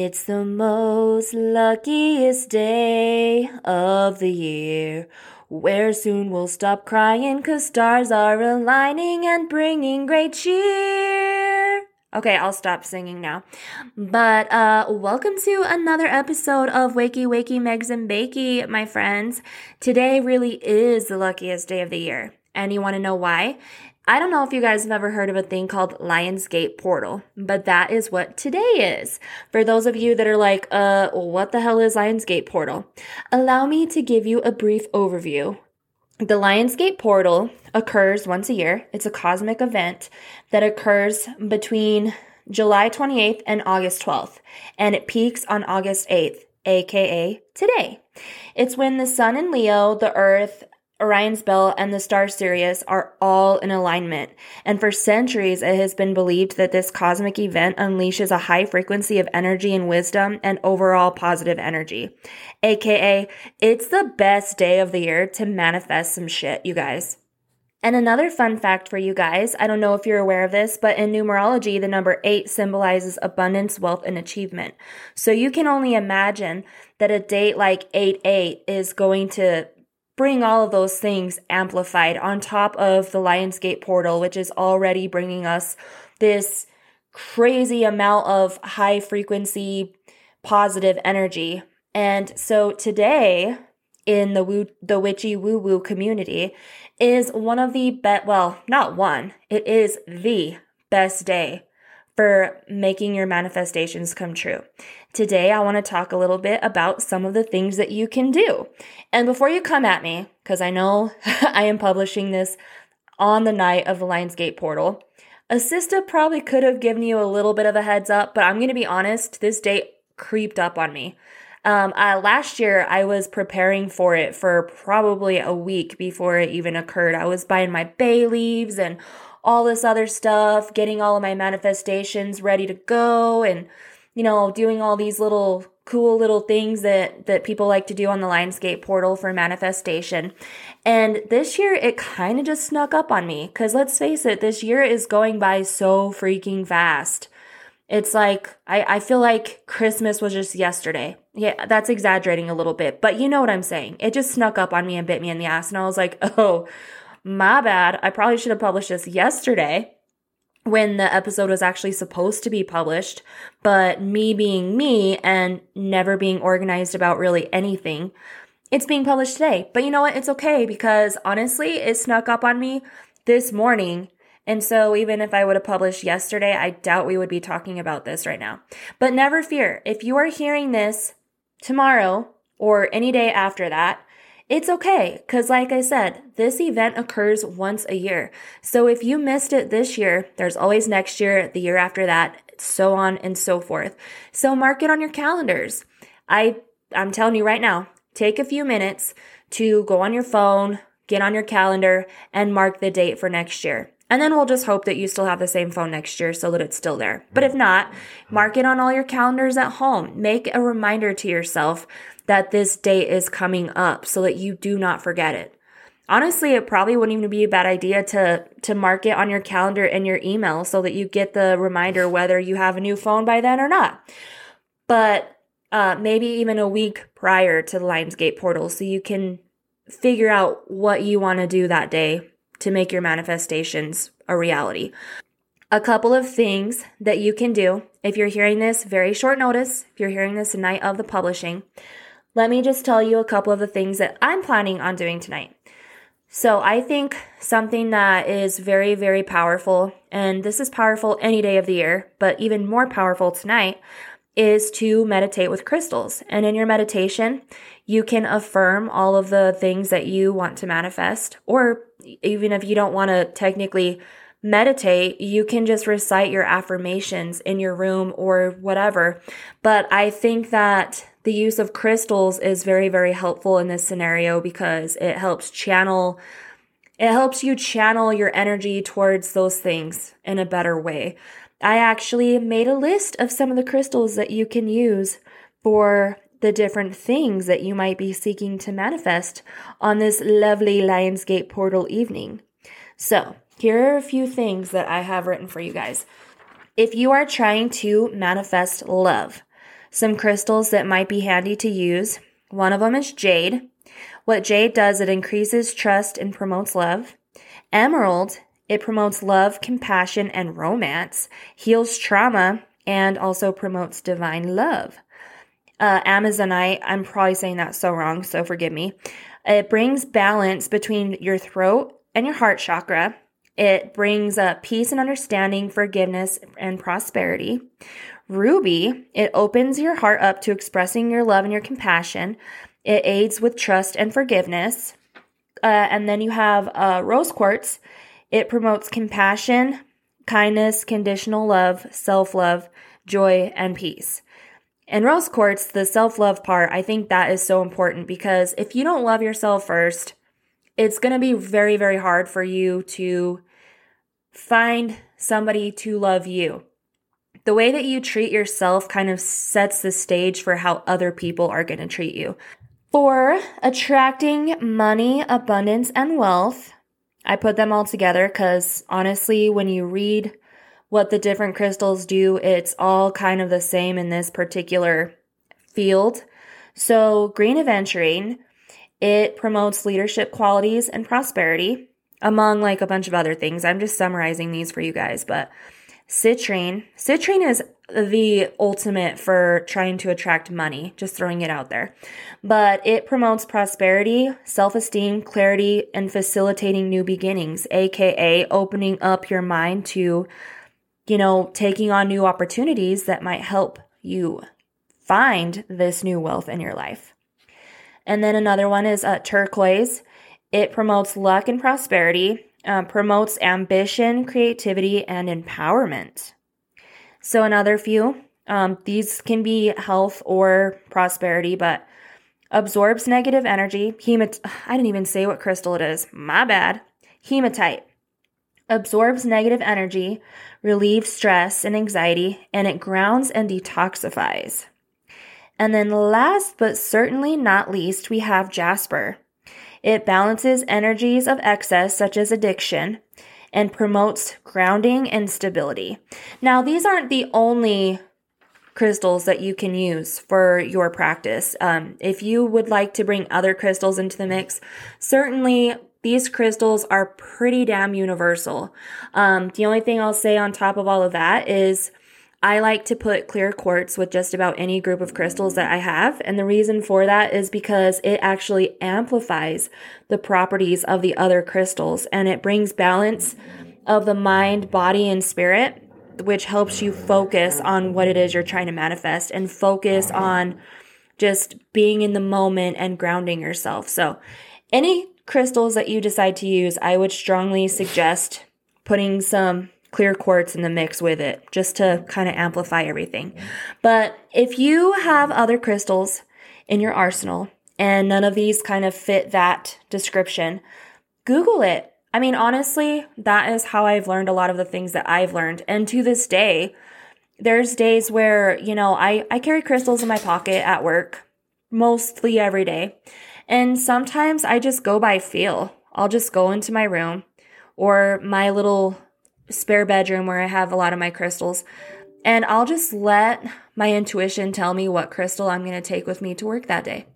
It's the most luckiest day of the year. Where soon we'll stop crying cause stars are aligning and bringing great cheer. Okay, I'll stop singing now. But uh welcome to another episode of Wakey Wakey Megz and Bakey, my friends. Today really is the luckiest day of the year. And you want to know why? I don't know if you guys have ever heard of a thing called Lionsgate Portal, but that is what today is. For those of you that are like, uh, what the hell is Lionsgate Portal? Allow me to give you a brief overview. The Lionsgate Portal occurs once a year. It's a cosmic event that occurs between July 28th and August 12th, and it peaks on August 8th, aka today. It's when the sun in Leo, the earth, Orion's Belt and the star Sirius are all in alignment. And for centuries, it has been believed that this cosmic event unleashes a high frequency of energy and wisdom and overall positive energy. AKA, it's the best day of the year to manifest some shit, you guys. And another fun fact for you guys I don't know if you're aware of this, but in numerology, the number eight symbolizes abundance, wealth, and achievement. So you can only imagine that a date like 8 8 is going to bring all of those things amplified on top of the Lionsgate portal, which is already bringing us this crazy amount of high frequency positive energy. And so today in the woo, the witchy woo woo community is one of the bet well, not one, it is the best day for making your manifestations come true. Today, I want to talk a little bit about some of the things that you can do. And before you come at me, because I know I am publishing this on the night of the Lionsgate portal, Assista probably could have given you a little bit of a heads up, but I'm going to be honest, this date creeped up on me. Um, uh, last year, I was preparing for it for probably a week before it even occurred. I was buying my bay leaves and all this other stuff, getting all of my manifestations ready to go and you know, doing all these little cool little things that that people like to do on the Lionsgate portal for manifestation. And this year it kind of just snuck up on me cuz let's face it, this year is going by so freaking fast. It's like I I feel like Christmas was just yesterday. Yeah, that's exaggerating a little bit, but you know what I'm saying. It just snuck up on me and bit me in the ass and I was like, "Oh, my bad. I probably should have published this yesterday when the episode was actually supposed to be published, but me being me and never being organized about really anything, it's being published today. But you know what? It's okay because honestly, it snuck up on me this morning. And so even if I would have published yesterday, I doubt we would be talking about this right now. But never fear. If you are hearing this tomorrow or any day after that, it's okay, because like I said, this event occurs once a year. So if you missed it this year, there's always next year, the year after that, so on and so forth. So mark it on your calendars. I I'm telling you right now, take a few minutes to go on your phone, get on your calendar, and mark the date for next year. And then we'll just hope that you still have the same phone next year so that it's still there. But if not, mark it on all your calendars at home. Make a reminder to yourself that this date is coming up so that you do not forget it. Honestly, it probably wouldn't even be a bad idea to to mark it on your calendar in your email so that you get the reminder whether you have a new phone by then or not. But uh, maybe even a week prior to the Lionsgate portal so you can figure out what you want to do that day to make your manifestations a reality. A couple of things that you can do if you're hearing this very short notice, if you're hearing this the night of the publishing, let me just tell you a couple of the things that I'm planning on doing tonight. So, I think something that is very, very powerful, and this is powerful any day of the year, but even more powerful tonight, is to meditate with crystals. And in your meditation, you can affirm all of the things that you want to manifest, or even if you don't want to technically meditate, you can just recite your affirmations in your room or whatever. But I think that the use of crystals is very, very helpful in this scenario because it helps channel, it helps you channel your energy towards those things in a better way. I actually made a list of some of the crystals that you can use for the different things that you might be seeking to manifest on this lovely Lionsgate portal evening. So, here are a few things that I have written for you guys. If you are trying to manifest love, some crystals that might be handy to use. One of them is jade. What jade does, it increases trust and promotes love. Emerald, it promotes love, compassion, and romance, heals trauma, and also promotes divine love. Uh, Amazonite, I'm probably saying that so wrong, so forgive me. It brings balance between your throat and your heart chakra. It brings uh, peace and understanding, forgiveness, and prosperity. Ruby, it opens your heart up to expressing your love and your compassion. It aids with trust and forgiveness. Uh, and then you have uh, rose quartz. It promotes compassion, kindness, conditional love, self love, joy, and peace. And rose quartz, the self love part, I think that is so important because if you don't love yourself first, it's going to be very, very hard for you to find somebody to love you. The way that you treat yourself kind of sets the stage for how other people are going to treat you. For attracting money, abundance, and wealth, I put them all together because honestly, when you read what the different crystals do, it's all kind of the same in this particular field. So, green aventurine, it promotes leadership qualities and prosperity, among like a bunch of other things. I'm just summarizing these for you guys, but citrine, citrine is the ultimate for trying to attract money, just throwing it out there. But it promotes prosperity, self esteem, clarity, and facilitating new beginnings, aka opening up your mind to, you know, taking on new opportunities that might help you find this new wealth in your life. And then another one is uh, turquoise. It promotes luck and prosperity, uh, promotes ambition, creativity, and empowerment. So, another few, um, these can be health or prosperity, but absorbs negative energy. Hemat- I didn't even say what crystal it is. My bad. Hematite absorbs negative energy, relieves stress and anxiety, and it grounds and detoxifies. And then, last but certainly not least, we have Jasper. It balances energies of excess, such as addiction, and promotes grounding and stability. Now, these aren't the only crystals that you can use for your practice. Um, if you would like to bring other crystals into the mix, certainly these crystals are pretty damn universal. Um, the only thing I'll say on top of all of that is I like to put clear quartz with just about any group of crystals that I have. And the reason for that is because it actually amplifies the properties of the other crystals and it brings balance of the mind, body, and spirit, which helps you focus on what it is you're trying to manifest and focus on just being in the moment and grounding yourself. So, any crystals that you decide to use, I would strongly suggest putting some clear quartz in the mix with it just to kind of amplify everything. But if you have other crystals in your arsenal and none of these kind of fit that description, Google it. I mean, honestly, that is how I've learned a lot of the things that I've learned. And to this day, there's days where, you know, I, I carry crystals in my pocket at work mostly every day. And sometimes I just go by feel. I'll just go into my room or my little spare bedroom where I have a lot of my crystals. And I'll just let my intuition tell me what crystal I'm going to take with me to work that day.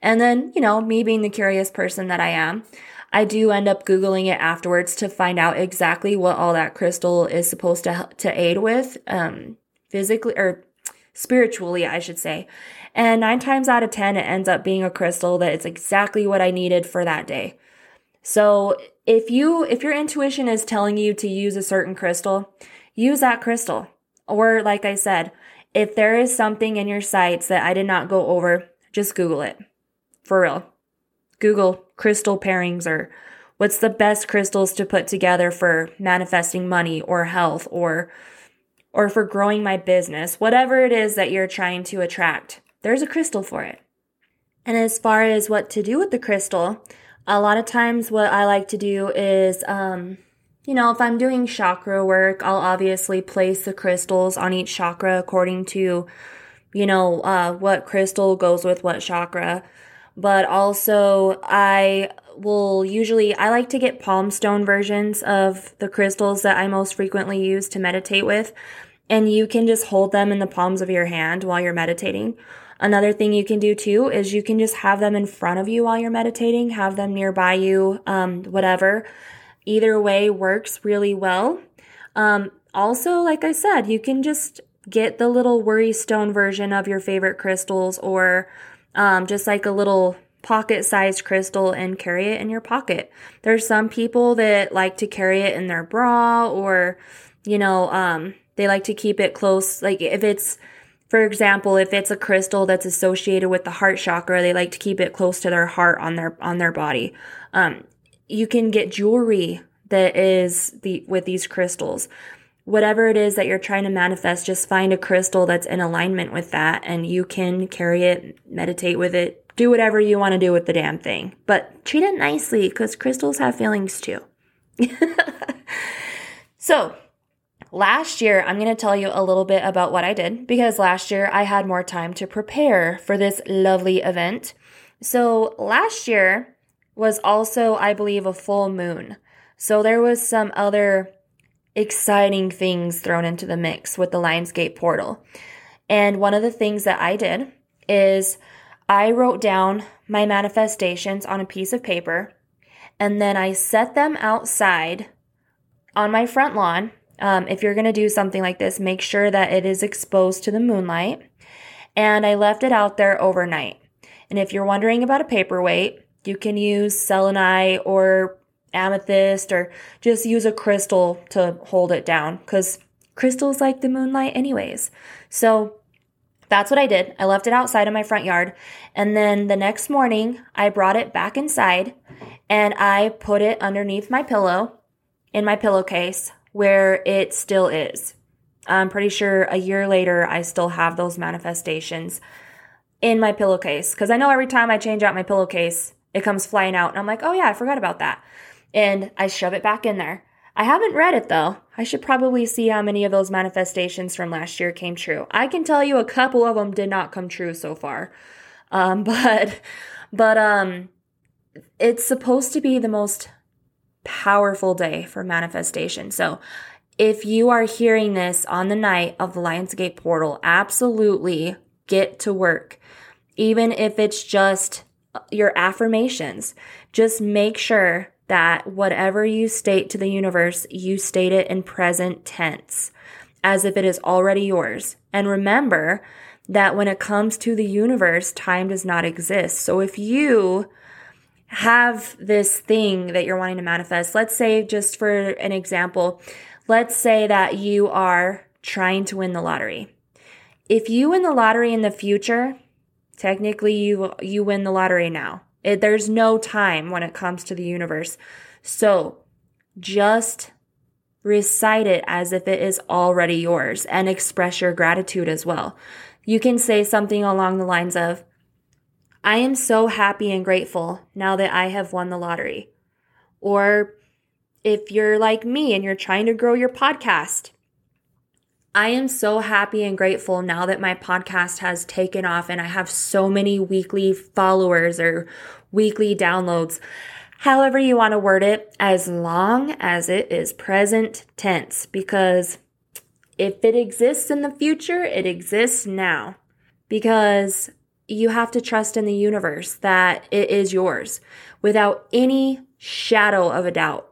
And then, you know, me being the curious person that I am, I do end up Googling it afterwards to find out exactly what all that crystal is supposed to, to aid with, um, physically or spiritually, I should say. And nine times out of 10, it ends up being a crystal that is exactly what I needed for that day. So if you if your intuition is telling you to use a certain crystal, use that crystal. Or like I said, if there is something in your sites that I did not go over, just Google it. For real. Google crystal pairings or what's the best crystals to put together for manifesting money or health or or for growing my business, whatever it is that you're trying to attract. There's a crystal for it. And as far as what to do with the crystal, a lot of times what I like to do is, um, you know, if I'm doing chakra work, I'll obviously place the crystals on each chakra according to, you know, uh, what crystal goes with what chakra. But also, I will usually, I like to get palm stone versions of the crystals that I most frequently use to meditate with. and you can just hold them in the palms of your hand while you're meditating. Another thing you can do too is you can just have them in front of you while you're meditating, have them nearby you, um, whatever. Either way works really well. Um, also, like I said, you can just get the little worry stone version of your favorite crystals or um, just like a little pocket sized crystal and carry it in your pocket. There's some people that like to carry it in their bra or, you know, um, they like to keep it close. Like if it's, for example, if it's a crystal that's associated with the heart chakra, they like to keep it close to their heart on their on their body. Um, you can get jewelry that is the with these crystals. Whatever it is that you're trying to manifest, just find a crystal that's in alignment with that, and you can carry it, meditate with it, do whatever you want to do with the damn thing. But treat it nicely because crystals have feelings too. so, Last year, I'm going to tell you a little bit about what I did because last year I had more time to prepare for this lovely event. So, last year was also, I believe, a full moon. So, there was some other exciting things thrown into the mix with the Lionsgate portal. And one of the things that I did is I wrote down my manifestations on a piece of paper and then I set them outside on my front lawn um, if you're going to do something like this, make sure that it is exposed to the moonlight. And I left it out there overnight. And if you're wondering about a paperweight, you can use selenite or amethyst or just use a crystal to hold it down because crystals like the moonlight, anyways. So that's what I did. I left it outside in my front yard. And then the next morning, I brought it back inside and I put it underneath my pillow in my pillowcase where it still is. I'm pretty sure a year later, I still have those manifestations in my pillowcase because I know every time I change out my pillowcase, it comes flying out. And I'm like, oh yeah, I forgot about that. And I shove it back in there. I haven't read it though. I should probably see how many of those manifestations from last year came true. I can tell you a couple of them did not come true so far. Um, but, but, um, it's supposed to be the most powerful day for manifestation. So, if you are hearing this on the night of the Lionsgate portal, absolutely get to work. Even if it's just your affirmations, just make sure that whatever you state to the universe, you state it in present tense as if it is already yours. And remember that when it comes to the universe, time does not exist. So if you have this thing that you're wanting to manifest. Let's say, just for an example, let's say that you are trying to win the lottery. If you win the lottery in the future, technically you you win the lottery now. It, there's no time when it comes to the universe. So, just recite it as if it is already yours and express your gratitude as well. You can say something along the lines of, I am so happy and grateful now that I have won the lottery. Or if you're like me and you're trying to grow your podcast, I am so happy and grateful now that my podcast has taken off and I have so many weekly followers or weekly downloads. However, you want to word it, as long as it is present tense, because if it exists in the future, it exists now. Because you have to trust in the universe that it is yours without any shadow of a doubt.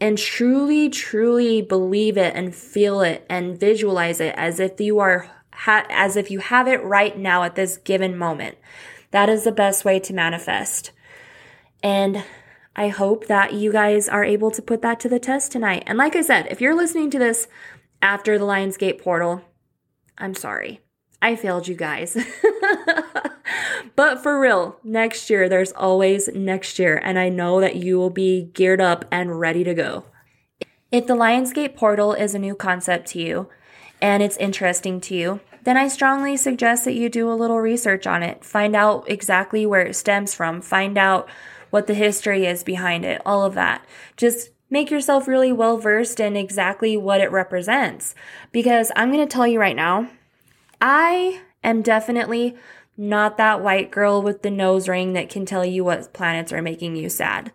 And truly truly believe it and feel it and visualize it as if you are ha- as if you have it right now at this given moment. That is the best way to manifest. And i hope that you guys are able to put that to the test tonight. And like i said if you're listening to this after the lionsgate portal i'm sorry. I failed you guys. but for real, next year, there's always next year, and I know that you will be geared up and ready to go. If the Lionsgate portal is a new concept to you and it's interesting to you, then I strongly suggest that you do a little research on it. Find out exactly where it stems from, find out what the history is behind it, all of that. Just make yourself really well versed in exactly what it represents. Because I'm going to tell you right now, I am definitely not that white girl with the nose ring that can tell you what planets are making you sad.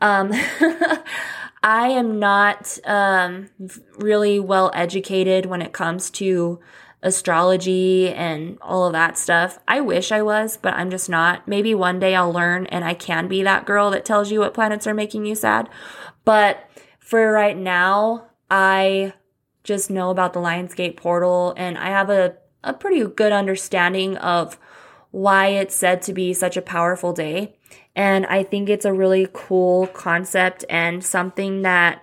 Um, I am not um, really well educated when it comes to astrology and all of that stuff. I wish I was, but I'm just not. Maybe one day I'll learn and I can be that girl that tells you what planets are making you sad. But for right now, I just know about the Lionsgate portal and I have a, a pretty good understanding of why it's said to be such a powerful day. And I think it's a really cool concept and something that,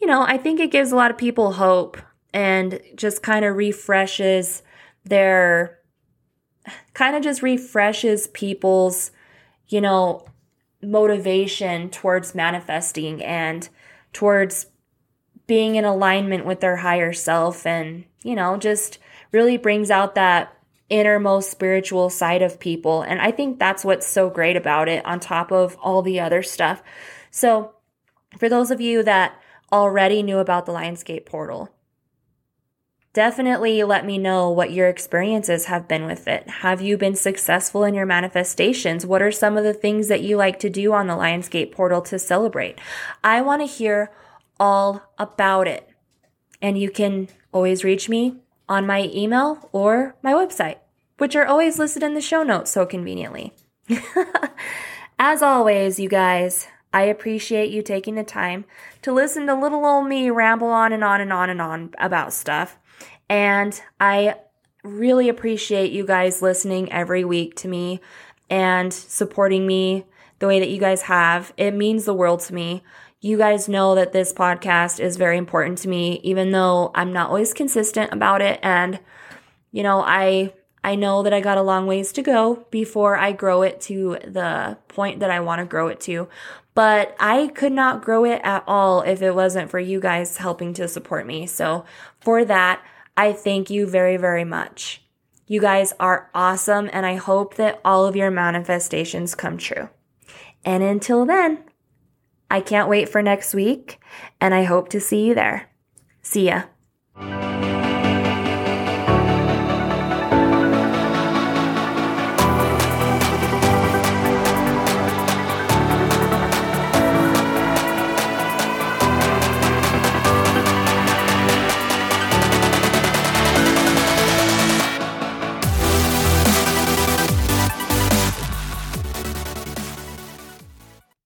you know, I think it gives a lot of people hope and just kind of refreshes their, kind of just refreshes people's, you know, motivation towards manifesting and towards being in alignment with their higher self and, you know, just really brings out that innermost spiritual side of people. And I think that's what's so great about it on top of all the other stuff. So, for those of you that already knew about the Lionsgate portal, definitely let me know what your experiences have been with it. Have you been successful in your manifestations? What are some of the things that you like to do on the Lionsgate portal to celebrate? I want to hear all about it. And you can always reach me on my email or my website, which are always listed in the show notes so conveniently. As always, you guys, I appreciate you taking the time to listen to little old me ramble on and on and on and on about stuff. And I really appreciate you guys listening every week to me and supporting me the way that you guys have. It means the world to me. You guys know that this podcast is very important to me, even though I'm not always consistent about it. And, you know, I I know that I got a long ways to go before I grow it to the point that I want to grow it to. But I could not grow it at all if it wasn't for you guys helping to support me. So for that, I thank you very, very much. You guys are awesome, and I hope that all of your manifestations come true. And until then, I can't wait for next week, and I hope to see you there. See ya.